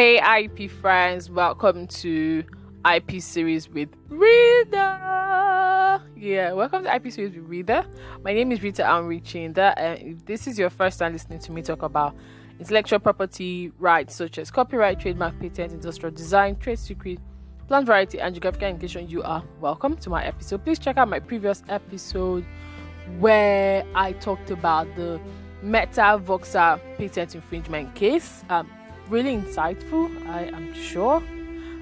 Hey, IP friends, welcome to IP series with Rita. Yeah, welcome to IP series with Rita. My name is Rita Amrichinda, and if this is your first time listening to me talk about intellectual property rights such as copyright, trademark, patent, industrial design, trade secret, plant variety, and geographical indication, you are welcome to my episode. Please check out my previous episode where I talked about the Meta Voxer patent infringement case. Um, really insightful, I am sure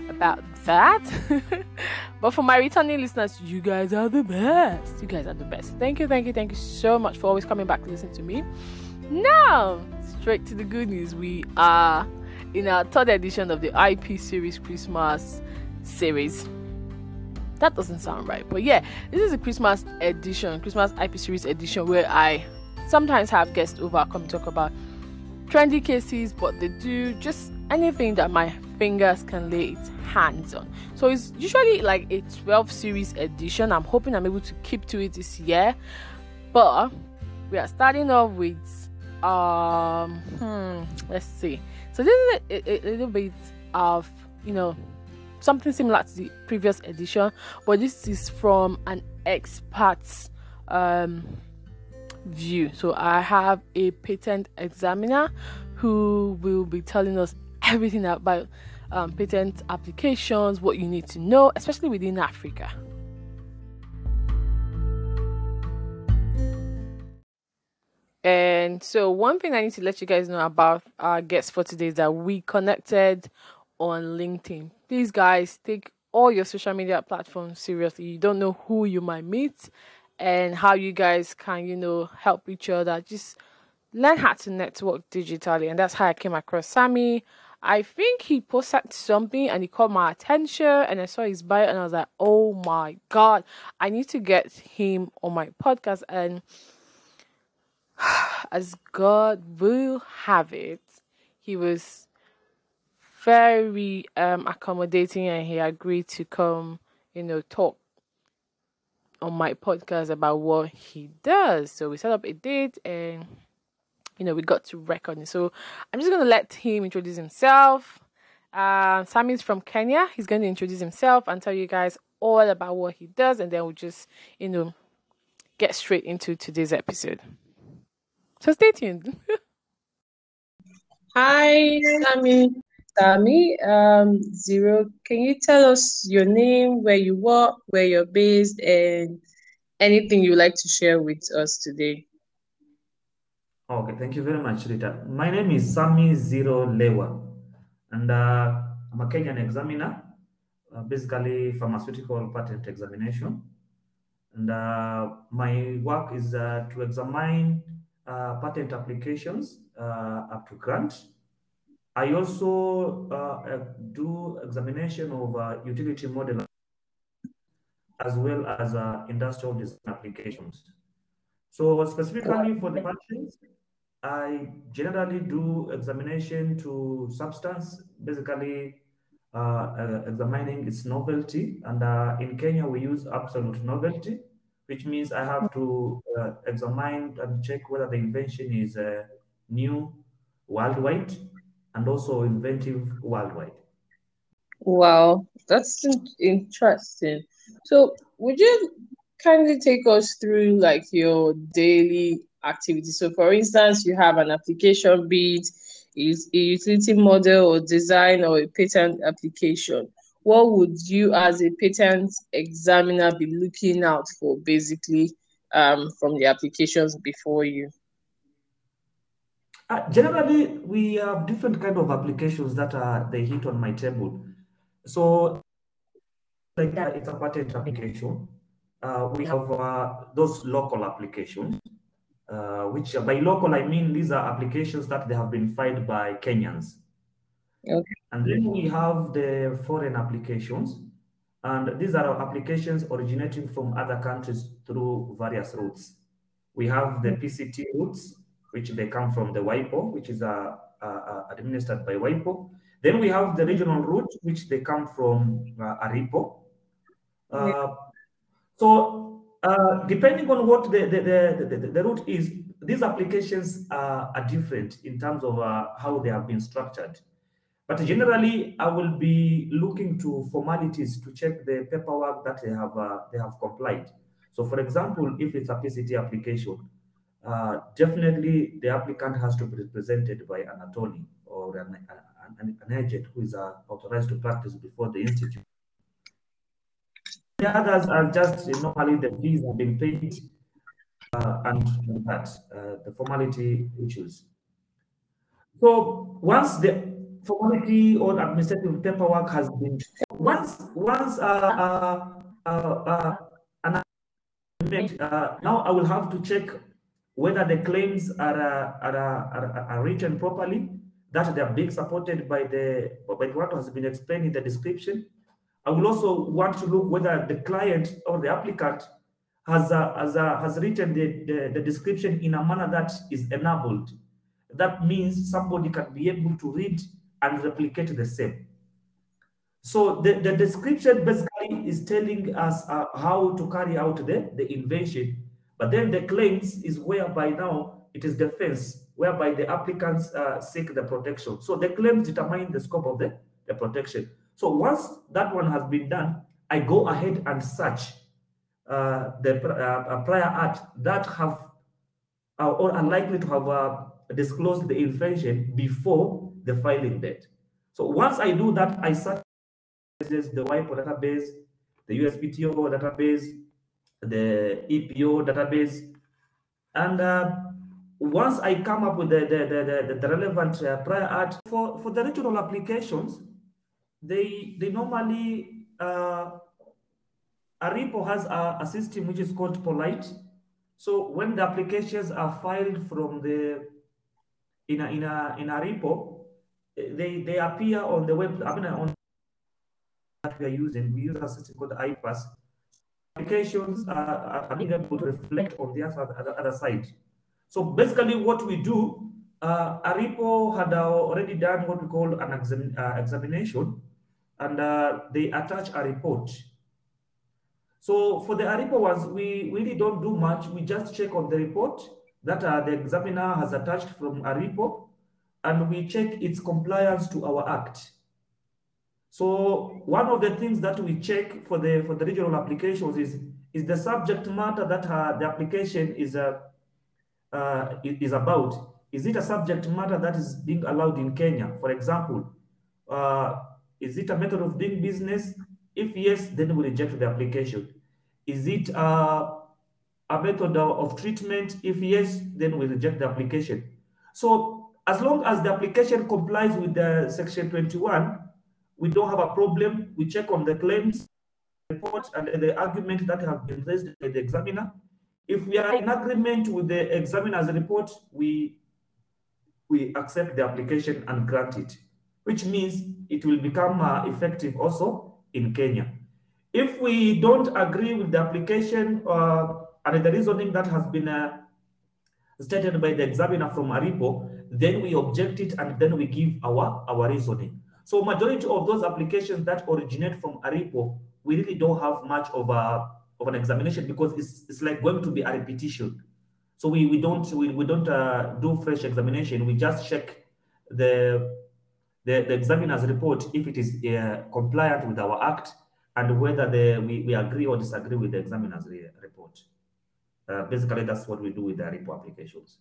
about that. but for my returning listeners, you guys are the best. You guys are the best. Thank you, thank you, thank you so much for always coming back to listen to me. Now, straight to the good news. We are in our third edition of the IP series Christmas series. That doesn't sound right, but yeah, this is a Christmas edition, Christmas IP series edition where I sometimes have guests over come talk about trendy cases, but they do just anything that my fingers can lay its hands on. So it's usually like a 12 series edition. I'm hoping I'm able to keep to it this year. But we are starting off with um hmm, let's see. So this is a, a, a little bit of you know something similar to the previous edition, but this is from an expert's um view. So I have a patent examiner who will be telling us everything about um, patent applications, what you need to know, especially within Africa. And so, one thing I need to let you guys know about our guests for today is that we connected on LinkedIn. Please, guys, take all your social media platforms seriously. You don't know who you might meet and how you guys can, you know, help each other. Just learn how to network digitally. And that's how I came across Sammy. I think he posted something and he caught my attention and I saw his bio and I was like, oh my god, I need to get him on my podcast. And as God will have it, he was very um accommodating and he agreed to come, you know, talk on my podcast about what he does. So we set up a date and you know we got to record. So I'm just gonna let him introduce himself. Uh, Sammy's from Kenya. He's going to introduce himself and tell you guys all about what he does, and then we'll just you know get straight into today's episode. So stay tuned. Hi, Sammy. Sammy, um, Zero, can you tell us your name, where you work, where you're based, and anything you'd like to share with us today? Okay, thank you very much, Rita. My name is Sami Zero Lewa, and uh, I'm a Kenyan examiner, uh, basically pharmaceutical patent examination. And uh, my work is uh, to examine uh, patent applications uh, up to grant I also uh, do examination of uh, utility model as well as uh, industrial design applications. So specifically for the patents, I generally do examination to substance, basically uh, uh, examining its novelty. And uh, in Kenya, we use absolute novelty, which means I have to examine and check whether the invention is new worldwide and also inventive worldwide. Wow, that's interesting. So, would you kindly take us through like your daily activities? So, for instance, you have an application, be it is a utility model or design or a patent application. What would you, as a patent examiner, be looking out for basically um, from the applications before you? Uh, generally, we have different kind of applications that are they hit on my table. So, like uh, it's a patent application. Uh, we have uh, those local applications, uh, which by local I mean these are applications that they have been filed by Kenyans. Okay. And then we have the foreign applications, and these are applications originating from other countries through various routes. We have the PCT routes, which they come from the WIPO, which is uh, uh, uh, administered by WIPO. Then we have the regional route, which they come from uh, ARIPO. Uh, so uh, depending on what the, the, the, the, the route is, these applications are different in terms of how they have been structured. But generally, I will be looking to formalities to check the paperwork that they have uh, they have complied. So, for example, if it's a PCT application, uh, definitely the applicant has to be represented by an attorney or an, an, an agent who is uh, authorized to practice before the institute. The others are just normally the fees have been paid uh, and that uh, the formality issues. So once the formality or administrative paperwork has been once once uh, uh, uh, uh, uh, now I will have to check whether the claims are, uh, are, uh, are, are, written properly, that they are being supported by the by what has been explained in the description. I will also want to look whether the client or the applicant has uh, has, uh, has written the, the, the description in a manner that is enabled. That means somebody can be able to read and replicate the same. So the, the description basically is telling us uh, how to carry out the, the invention but then the claims is whereby now it is defense, whereby the applicants uh, seek the protection. So the claims determine the scope of the, the protection. So once that one has been done, I go ahead and search uh, the uh, prior art that have uh, or are likely to have uh, disclosed the invention before the filing date. So once I do that, I search the WIPO database, the USPTO database, the EPO database. And uh, once I come up with the, the, the, the, relevant uh, prior art for, for the regional applications, they, they normally, uh, ARIPO has a, a system which is called Polite. So when the applications are filed from the, in a, in a, in ARIPO, they, they appear on the web, I mean, on that we are using, we use a system called IPAS applications are, being able to reflect on the other, side. So basically what we do, uh, ARIPO had already done what we call an exam, uh, examination and uh, they attach a report. So for the ARIPO ones, we really don't do much. We just check on the report that uh, the examiner has attached from ARIPO and we check its compliance to our act. So one of the things that we check for the for the regional applications is is the subject matter that uh, the application is uh, uh, is about. Is it a subject matter that is being allowed in Kenya? For example, uh, is it a method of doing business? If yes, then we reject the application. Is it uh, a method of treatment? If yes, then we reject the application. So as long as the application complies with the section 21, we don't have a problem. We check on the claims report and the argument that have been raised by the examiner. If we are in agreement with the examiner's report, we we accept the application and grant it, which means it will become uh, effective also in Kenya. If we don't agree with the application uh, and the reasoning that has been uh, stated by the examiner from ARIPO, then we object it and then we give our, our reasoning. So majority of those applications that originate from ARIPO, we really don't have much of a of an examination because it's, it's like going to be a repetition. So we, we don't we, we don't uh, do fresh examination. We just check the the, the examiner's report if it is uh, compliant with our act and whether the, we, we agree or disagree with the examiner's re report. Uh, basically, that's what we do with the ARIPO applications.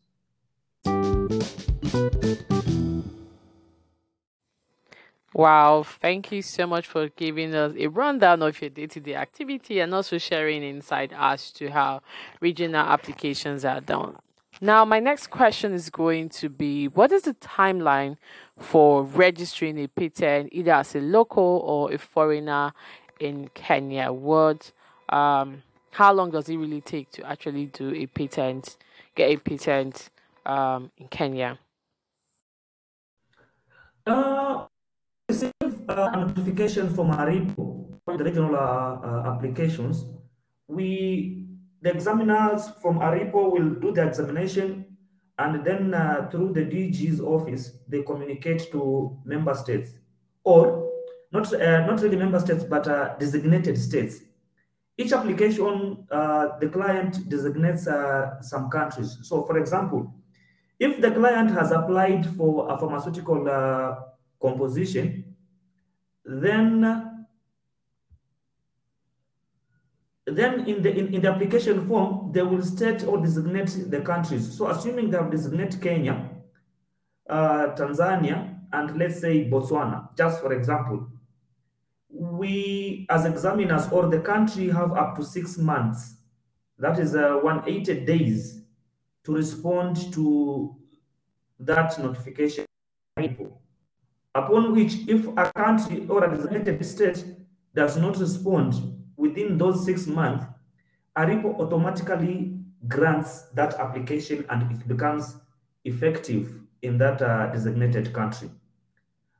Wow, thank you so much for giving us a rundown of your day to day activity and also sharing insight as to how regional applications are done. Now, my next question is going to be What is the timeline for registering a patent either as a local or a foreigner in Kenya? What, um, how long does it really take to actually do a patent, get a patent um, in Kenya? Uh, uh, a notification from ARIPO, the regional uh, uh, applications, we, the examiners from ARIPO will do the examination and then uh, through the DG's office, they communicate to member states or not, uh, not really member states, but uh, designated states. Each application, the client designates some countries. So for example, if the client has applied for a pharmaceutical composition, then then in the in, in the application form they will state or designate the countries. So assuming they have designated Kenya, uh, Tanzania, and let's say Botswana, just for example, we as examiners or the country have up to six months, that is uh, 180 days to respond to that notification. Upon which, if a country or a designated state does not respond within those six months, ARIPO automatically grants that application and it becomes effective in that uh, designated country.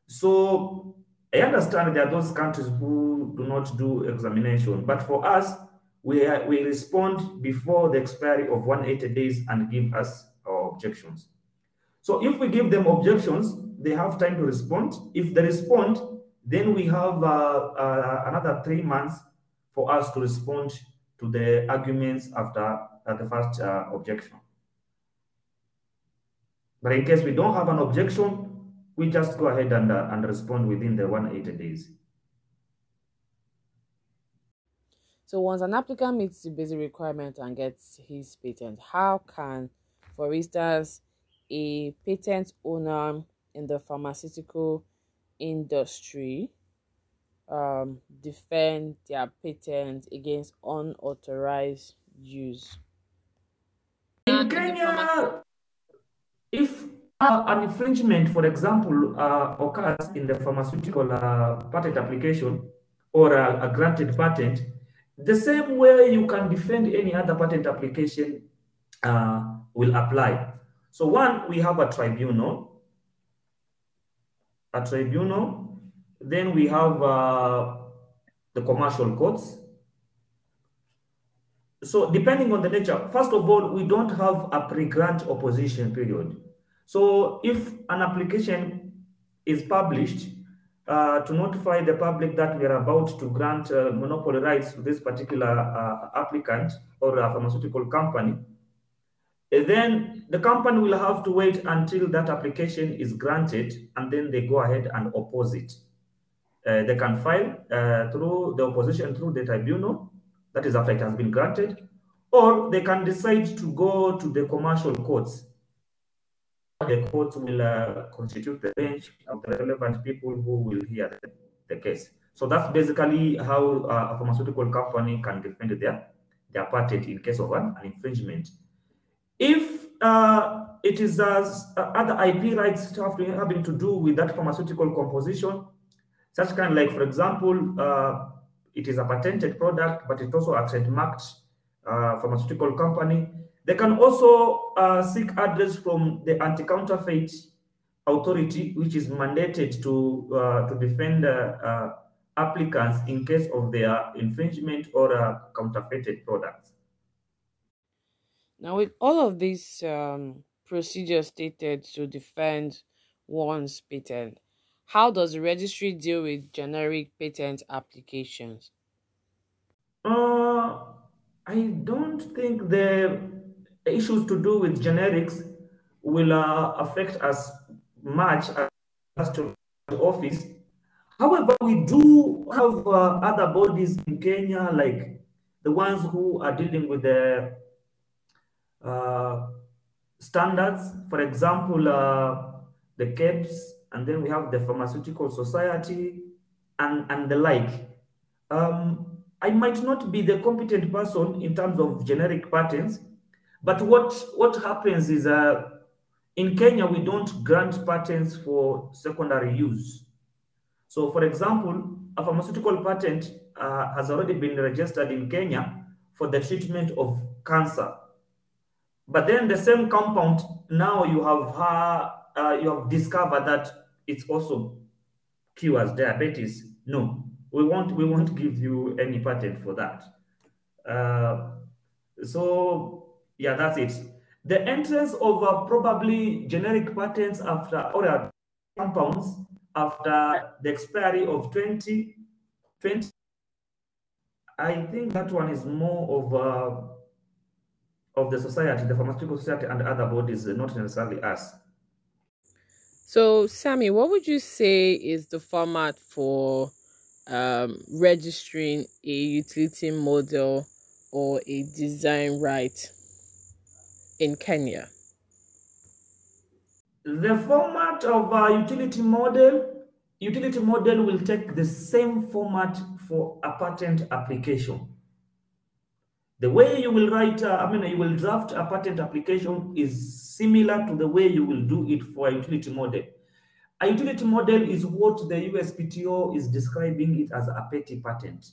So I understand there are those countries who do not do examination, but for us, we, we respond before the expiry of 180 days and give us our objections. So if we give them objections, they have time to respond. If they respond, then we have uh, uh, another three months for us to respond to the arguments after uh, the first objection. But in case we don't have an objection, we just go ahead and, uh, and respond within the 180 days. So once an applicant meets the basic requirement and gets his patent, how can, for instance, a patent owner in the pharmaceutical industry um, defend their patent against unauthorized use? In Kenya, if uh, an infringement, for example, uh, occurs in the pharmaceutical uh, patent application or a, a, granted patent, the same way you can defend any other patent application uh, will apply. So one, we have a tribunal, a tribunal. Then we have uh, the commercial courts. So depending on the nature, first of all, we don't have a pre-grant opposition period. So if an application is published uh, to notify the public that we are about to grant uh, monopoly rights to this particular uh, applicant or a pharmaceutical company, then the company will have to wait until that application is granted and then they go ahead and oppose it. Uh, they can file uh, through the opposition through the tribunal, that is after it has been granted, or they can decide to go to the commercial courts the court will uh, constitute the bench of the relevant people who will hear the, the case. So that's basically how uh, a pharmaceutical company can defend their, their patent in case of an, an infringement. If uh, it is as uh, other IP rights have to, having to do with that pharmaceutical composition, such kind like, for example, uh, it is a patented product, but it also a trademarked uh, pharmaceutical company, they can also uh, seek address from the anti-counterfeit authority, which is mandated to uh, to defend uh, applicants in case of their infringement or uh, counterfeited products. Now, with all of these um, procedures stated to defend one's patent, how does the registry deal with generic patent applications? Uh, I don't think the issues to do with generics will uh, affect us much as to the office. However, we do have uh, other bodies in Kenya, like the ones who are dealing with the standards. For example, uh, the KEBS, and then we have the Pharmaceutical Society, and, and the like. Um, I might not be the competent person in terms of generic patents, but what, what happens is uh, in Kenya, we don't grant patents for secondary use. So for example, a pharmaceutical patent uh, has already been registered in Kenya for the treatment of cancer. But then the same compound, now you have, uh, you have discovered that it's also cures diabetes. No, we won't, we won't give you any patent for that. Uh, so yeah, that's it. The entrance of uh, probably generic patents after or uh, compounds after the expiry of 2020, I think that one is more of uh, of the society, the pharmaceutical society and other bodies, not necessarily us. So, Sammy, what would you say is the format for um, registering a utility model or a design right in Kenya? The format of a utility model, utility model will take the same format for a patent application. The way you will write, uh, I mean, you will draft a patent application is similar to the way you will do it for a utility model. A utility model is what the USPTO is describing it as a petty patent.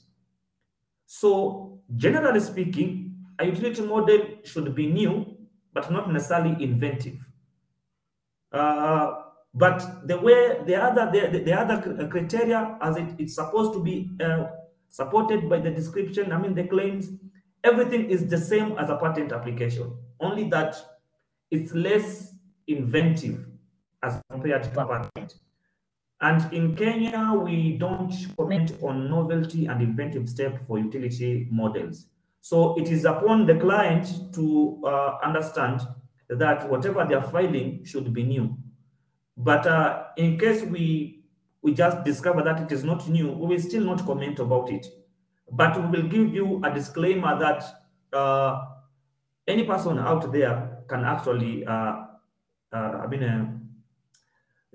So generally speaking, a utility model should be new, but not necessarily inventive. Uh, but the way the other the, the other criteria as it, it's supposed to be uh, supported by the description, I mean the claims, everything is the same as a patent application, only that it's less inventive as compared to a patent. And in Kenya, we don't comment on novelty and inventive step for utility models. So it is upon the client to uh, understand that whatever they are filing should be new. But uh, in case we we just discover that it is not new, we will still not comment about it. But we will give you a disclaimer that uh, any person out there can actually, uh, uh, I mean, uh,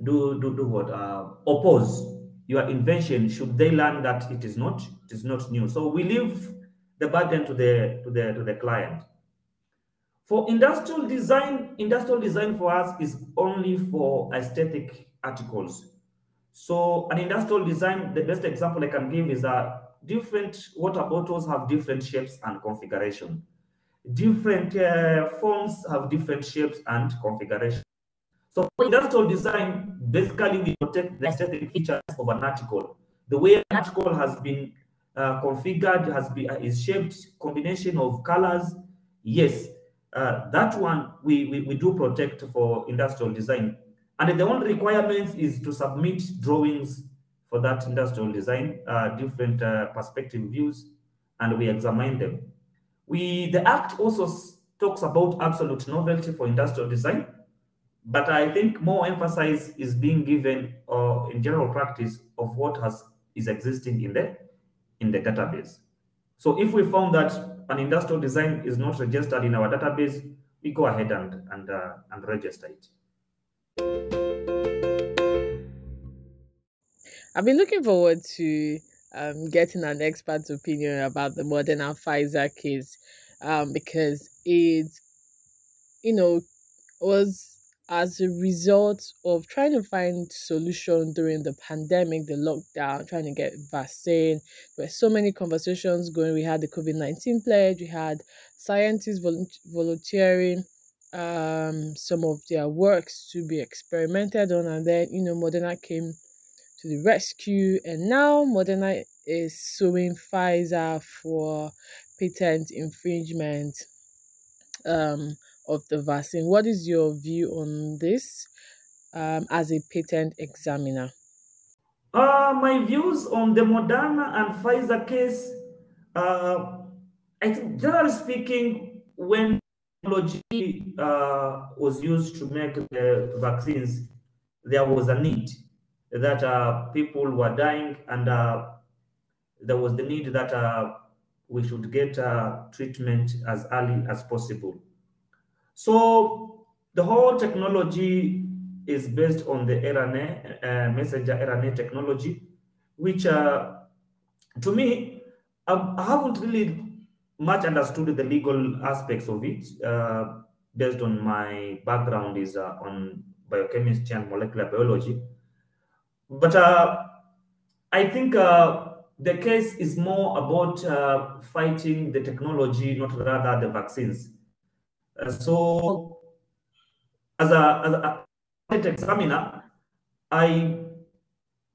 do, do, do what? Uh, oppose your invention should they learn that it is not it is not new. So we leave the burden to the to the to the client. For industrial design, industrial design for us is only for aesthetic articles. So an industrial design, the best example I can give is that different water bottles have different shapes and configuration. Different uh, phones have different shapes and configuration. So industrial design, basically we protect the aesthetic features of an article. The way an article has been uh, configured, has been uh, is shaped, combination of colors, yes, uh, that one we, we, we do protect for industrial design. And the only requirement is to submit drawings for that industrial design, uh, different uh, perspective views, and we examine them. We The Act also talks about absolute novelty for industrial design, but I think more emphasis is being given uh, in general practice of what has is existing in the in the database. So if we found that an industrial design is not registered in our database, we go ahead and, and, uh, and register it. I've been looking forward to um, getting an expert's opinion about the Moderna Pfizer case um, because it, you know, was as a result of trying to find solution during the pandemic, the lockdown, trying to get vaccine. There were so many conversations going. We had the COVID nineteen pledge. We had scientists volunteering um, some of their works to be experimented on, and then you know Moderna came to the rescue, and now Moderna is suing Pfizer for patent infringement. Um, of the vaccine. What is your view on this um, as a patent examiner? Uh, my views on the Moderna and Pfizer case, uh, I think generally speaking, when technology uh, was used to make the vaccines, there was a need that uh, people were dying, and uh, there was the need that uh, we should get treatment as early as possible. So the whole technology is based on the RNA, uh, messenger RNA technology, which uh, to me, I, I, haven't really much understood the legal aspects of it uh, based on my background is uh, on biochemistry and molecular biology. But uh, I think uh, the case is more about fighting the technology, not rather the vaccines. Uh, so as a, as a examiner, I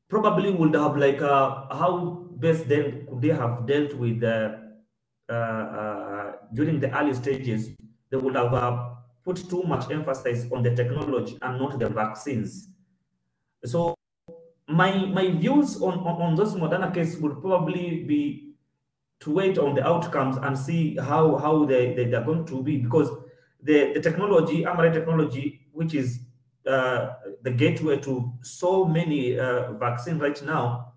probably would have like uh, how best then could they have dealt with uh, uh, uh during the early stages. They would have uh, put too much emphasis on the technology and not the vaccines. So my my views on, on, on this Moderna case would probably be to wait on the outcomes and see how how they, they, they're going to be because the, the technology, mRNA technology, which is uh, the gateway to so many uh, vaccines right now.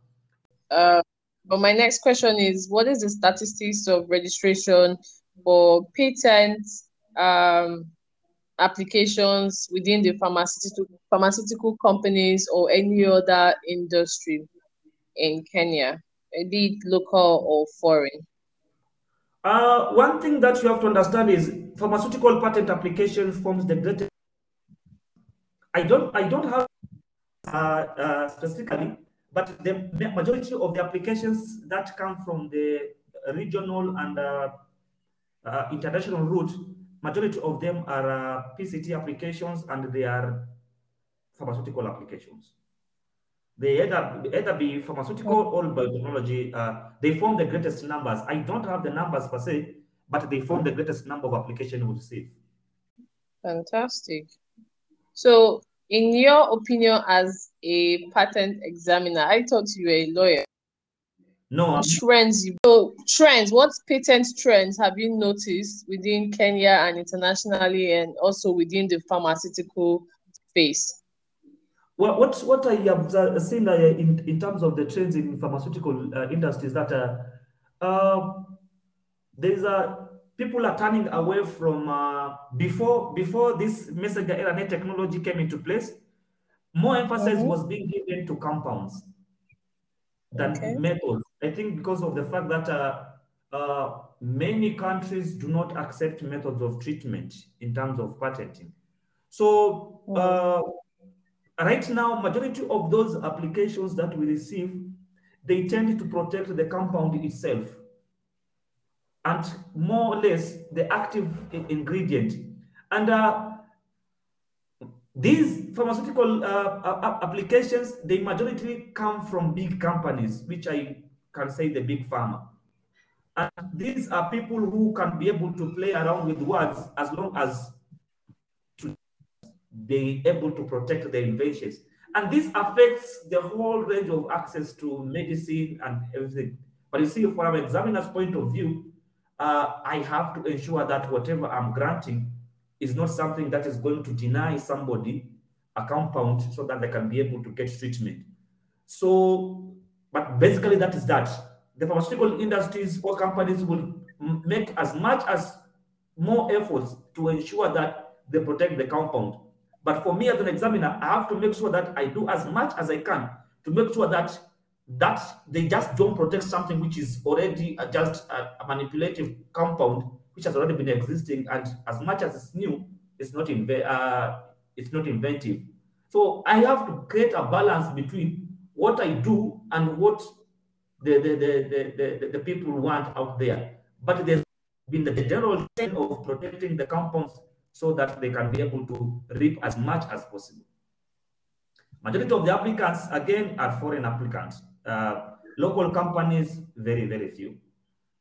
Uh, but my next question is, what is the statistics of registration for patents um, applications within the pharmaceutical pharmaceutical companies or any other industry in Kenya, be it local or foreign? Uh, one thing that you have to understand is pharmaceutical patent application forms the greatest. I don't, I don't have uh, uh, specifically, but the majority of the applications that come from the regional and uh, uh, international route, majority of them are uh, PCT applications and they are pharmaceutical applications. They either, either be pharmaceutical or biotechnology. Uh, they form the greatest numbers. I don't have the numbers per se, but they form the greatest number of applications we receive. Fantastic. So, in your opinion, as a patent examiner, I thought you were a lawyer. No. Trends. So, trends. What patent trends have you noticed within Kenya and internationally, and also within the pharmaceutical space? What, what, what I have seen uh, in, in terms of the trends in pharmaceutical uh, industry is that uh, uh, there's a people are turning away from uh, before before this messenger RNA technology came into place. More emphasis mm -hmm. was being given to compounds than okay. methods. I think because of the fact that uh, many countries do not accept methods of treatment in terms of patenting. So. Mm -hmm Right now, majority of those applications that we receive, they tend to protect the compound itself and more or less the active ingredient. And uh, these pharmaceutical uh, applications, they majority come from big companies, which I can say the big pharma. And these are people who can be able to play around with words as long as be able to protect their inventions. And this affects the whole range of access to medicine and everything. But you see, from an examiner's point of view, uh, I have to ensure that whatever I'm granting is not something that is going to deny somebody a compound so that they can be able to get treatment. So, but basically that is that. The pharmaceutical industries or companies will make as much as more efforts to ensure that they protect the compound but for me as an examiner, I have to make sure that I do as much as I can to make sure that that they just don't protect something which is already just a, a manipulative compound which has already been existing, and as much as it's new, it's not inve- uh, it's not inventive. So I have to create a balance between what I do and what the the, the, the, the, people want out there. But there's been the general trend of protecting the compounds so that they can be able to reap as much as possible. Majority of the applicants, again, are foreign applicants. Uh, local companies, very, very few.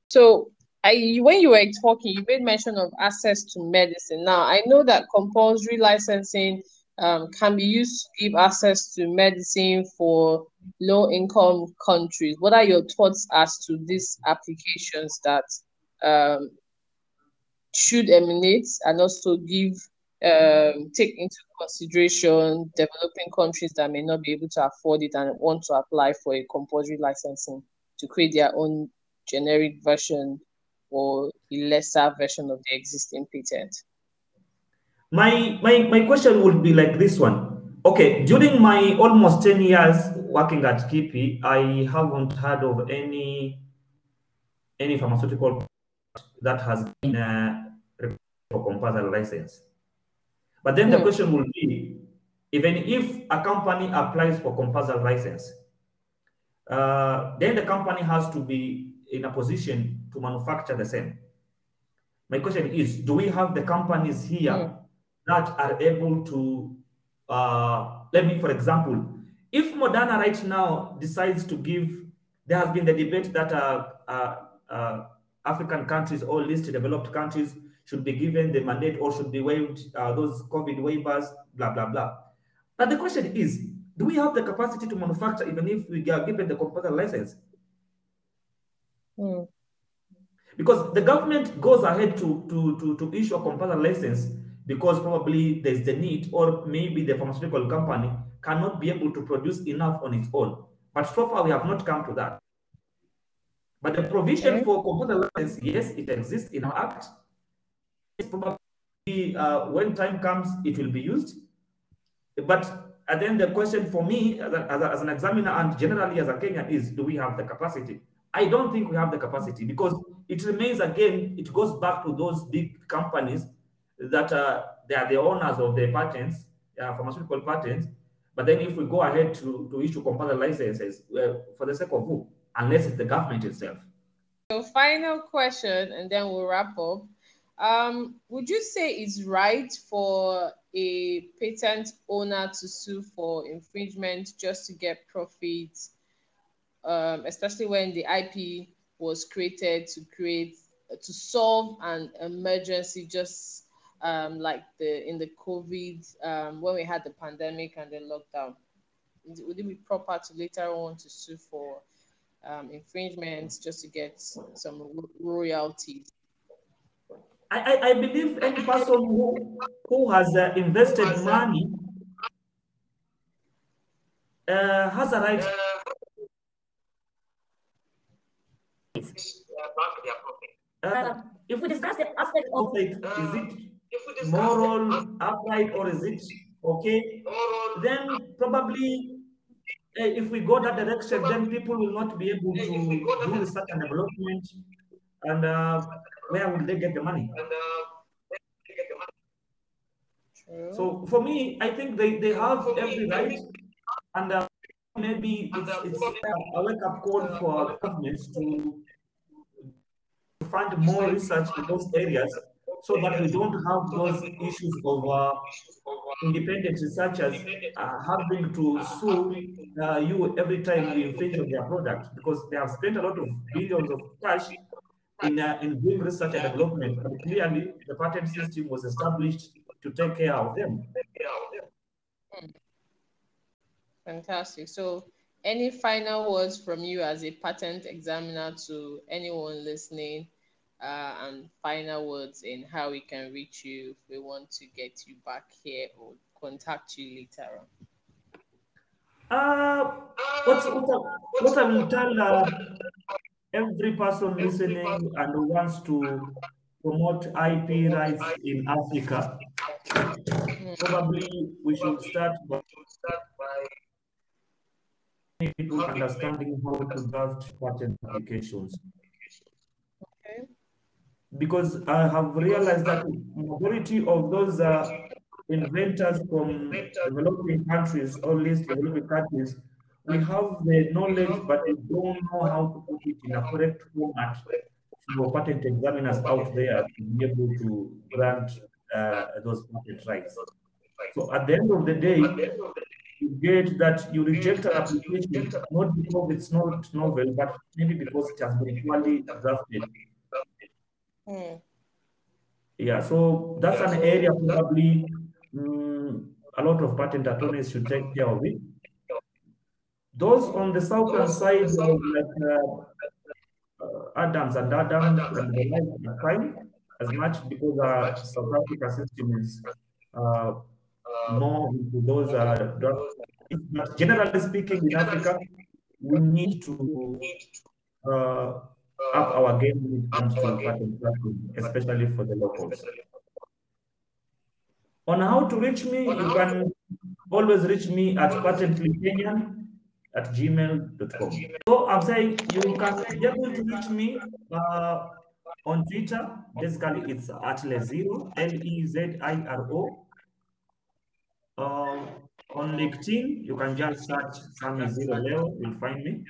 So I, when you were talking, you made mention of access to medicine. Now, I know that compulsory licensing um, can be used to give access to medicine for low income countries. What are your thoughts as to these applications that um, should emanate and also give um, take into consideration developing countries that may not be able to afford it and want to apply for a compulsory licensing to create their own generic version or a lesser version of the existing patent. My, my, my question would be like this one. Okay, during my almost 10 years working at KIPI, I haven't heard of any any pharmaceutical that has been uh, for compulsory license. But then the hmm. question will be, even if a company applies for compulsory license, uh, then the company has to be in a position to manufacture the same. My question is, do we have the companies here mm. That are able to, uh, let me, for example, if Moderna right now decides to give, there has been the debate that uh, uh, uh African countries or least developed countries should be given the mandate or should be waived uh, those COVID waivers, blah, blah, blah. But the question is, do we have the capacity to manufacture even if we are given the compulsory license? Mm. Because the government goes ahead to, to, to, to issue a compulsory license because probably there's the need, or maybe the pharmaceutical company cannot be able to produce enough on its own. But so far, we have not come to that. But the provision Okay. for compulsory license, yes, it exists in our act. It's probably uh, when time comes, it will be used. But at the the question for me as, a, as, a- as an examiner and generally as a Kenyan is, do we have the capacity? I don't think we have the capacity because it remains again, it goes back to those big companies that uh, they are the owners of the patents, uh, pharmaceutical patents. But then if we go ahead to, to issue compulsory licenses, for the sake of who? Unless it's the government itself. So final question, and then we'll wrap up. Um, would you say it's right for a patent owner to sue for infringement just to get profit, um, especially when the IP was created to create to solve an emergency, just um, like the in the COVID um, when we had the pandemic and the lockdown? Would it be proper to later on to sue for um, infringements just to get some royalties. I, I, I believe any person who, who has uh, invested money uh, has a right. Uh, if we discuss the aspect of like, is it moral, upright, or is it okay? Then probably uh, if we go that direction, then people will not be able to do research and development. And uh, where will they get the money? True. So for me, I think they, they have every right, and uh, maybe it's, it's a wake up call for governments to fund more research in those areas so that we don't have those issues of uh, independent researchers uh, having to sue uh, you every time you infringe on their product because they have spent a lot of billions of cash in, uh, in doing research and development. But clearly, the patent system was established to take care of them. Fantastic. So, any final words from you as a patent examiner to anyone listening, uh, and final words in how we can reach you if we want to get you back here or contact you later on? Uh, what, what, what I will tell uh, every person listening and who wants to promote IP rights in Africa, probably we should start by people understanding how to draft patent applications. Because I have realized that majority of those uh, inventors from developing countries or least developing countries, we have the knowledge, but we don't know how to put it in a correct format for patent examiners out there to be able to grant uh, those patent rights. So at the end of the day, you get that you reject an application not because it's not novel, but maybe because it has been poorly drafted. Hmm. Yeah, so that's an area probably mm, a lot of patent attorneys should take care of it. Those on the southern side, of like uh, uh, Adams and Adams and the like are fine as much because our South Africa system is uh, more into those uh, drugs. But generally speaking, in Africa, we need to uh, up our game when it comes to patent drafting, especially for the locals. On how to reach me, you can always reach me at patentlykenyan at gmail.com. So I'm saying you can be able to reach me uh, on Twitter. Basically, it's at Leziro, L-E-Z-I-R-O. Uh, on LinkedIn, you can just search Sami Zero Leo, you'll find me.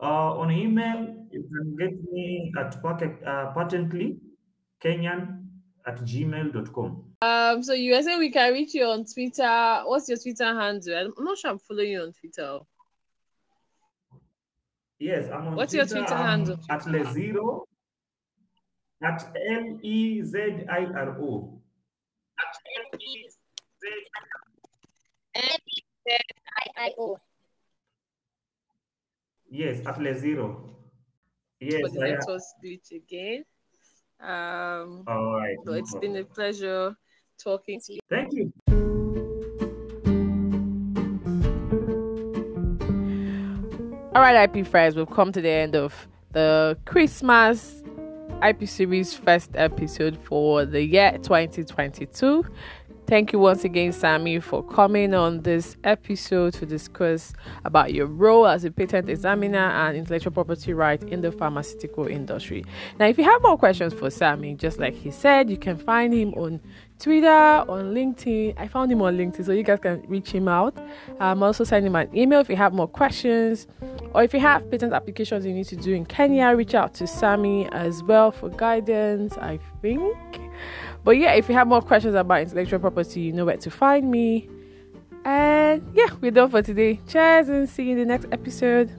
Uh, on email, you can get me at packet, uh, patentlykenyan at gmail.com. Um, so you were saying we can reach you on Twitter. What's your Twitter handle? I'm not sure I'm following you on Twitter. Yes, I'm on What's your Twitter, Twitter I'm handle? At Leziro, at L E Z I R O. I-I-O. Yes, at Leziro. Yes, for the I am. network glitch again. Um, All right. so it's been a pleasure talking to you. Thank you. All right, IP friends, we've come to the end of the Christmas IP series first episode for the year 2022. Thank you once again, Sammy, for coming on this episode to discuss about your role as a patent examiner and intellectual property right in the pharmaceutical industry. Now, if you have more questions for Sammy, just like he said, you can find him on Twitter, on LinkedIn. I found him on LinkedIn, so you guys can reach him out. I'm also sending him an email if you have more questions, or if you have patent applications you need to do in Kenya, reach out to Sammy as well for guidance. I think. But yeah, if you have more questions about intellectual property, you know where to find me. And yeah, we're done for today. Cheers and see you in the next episode.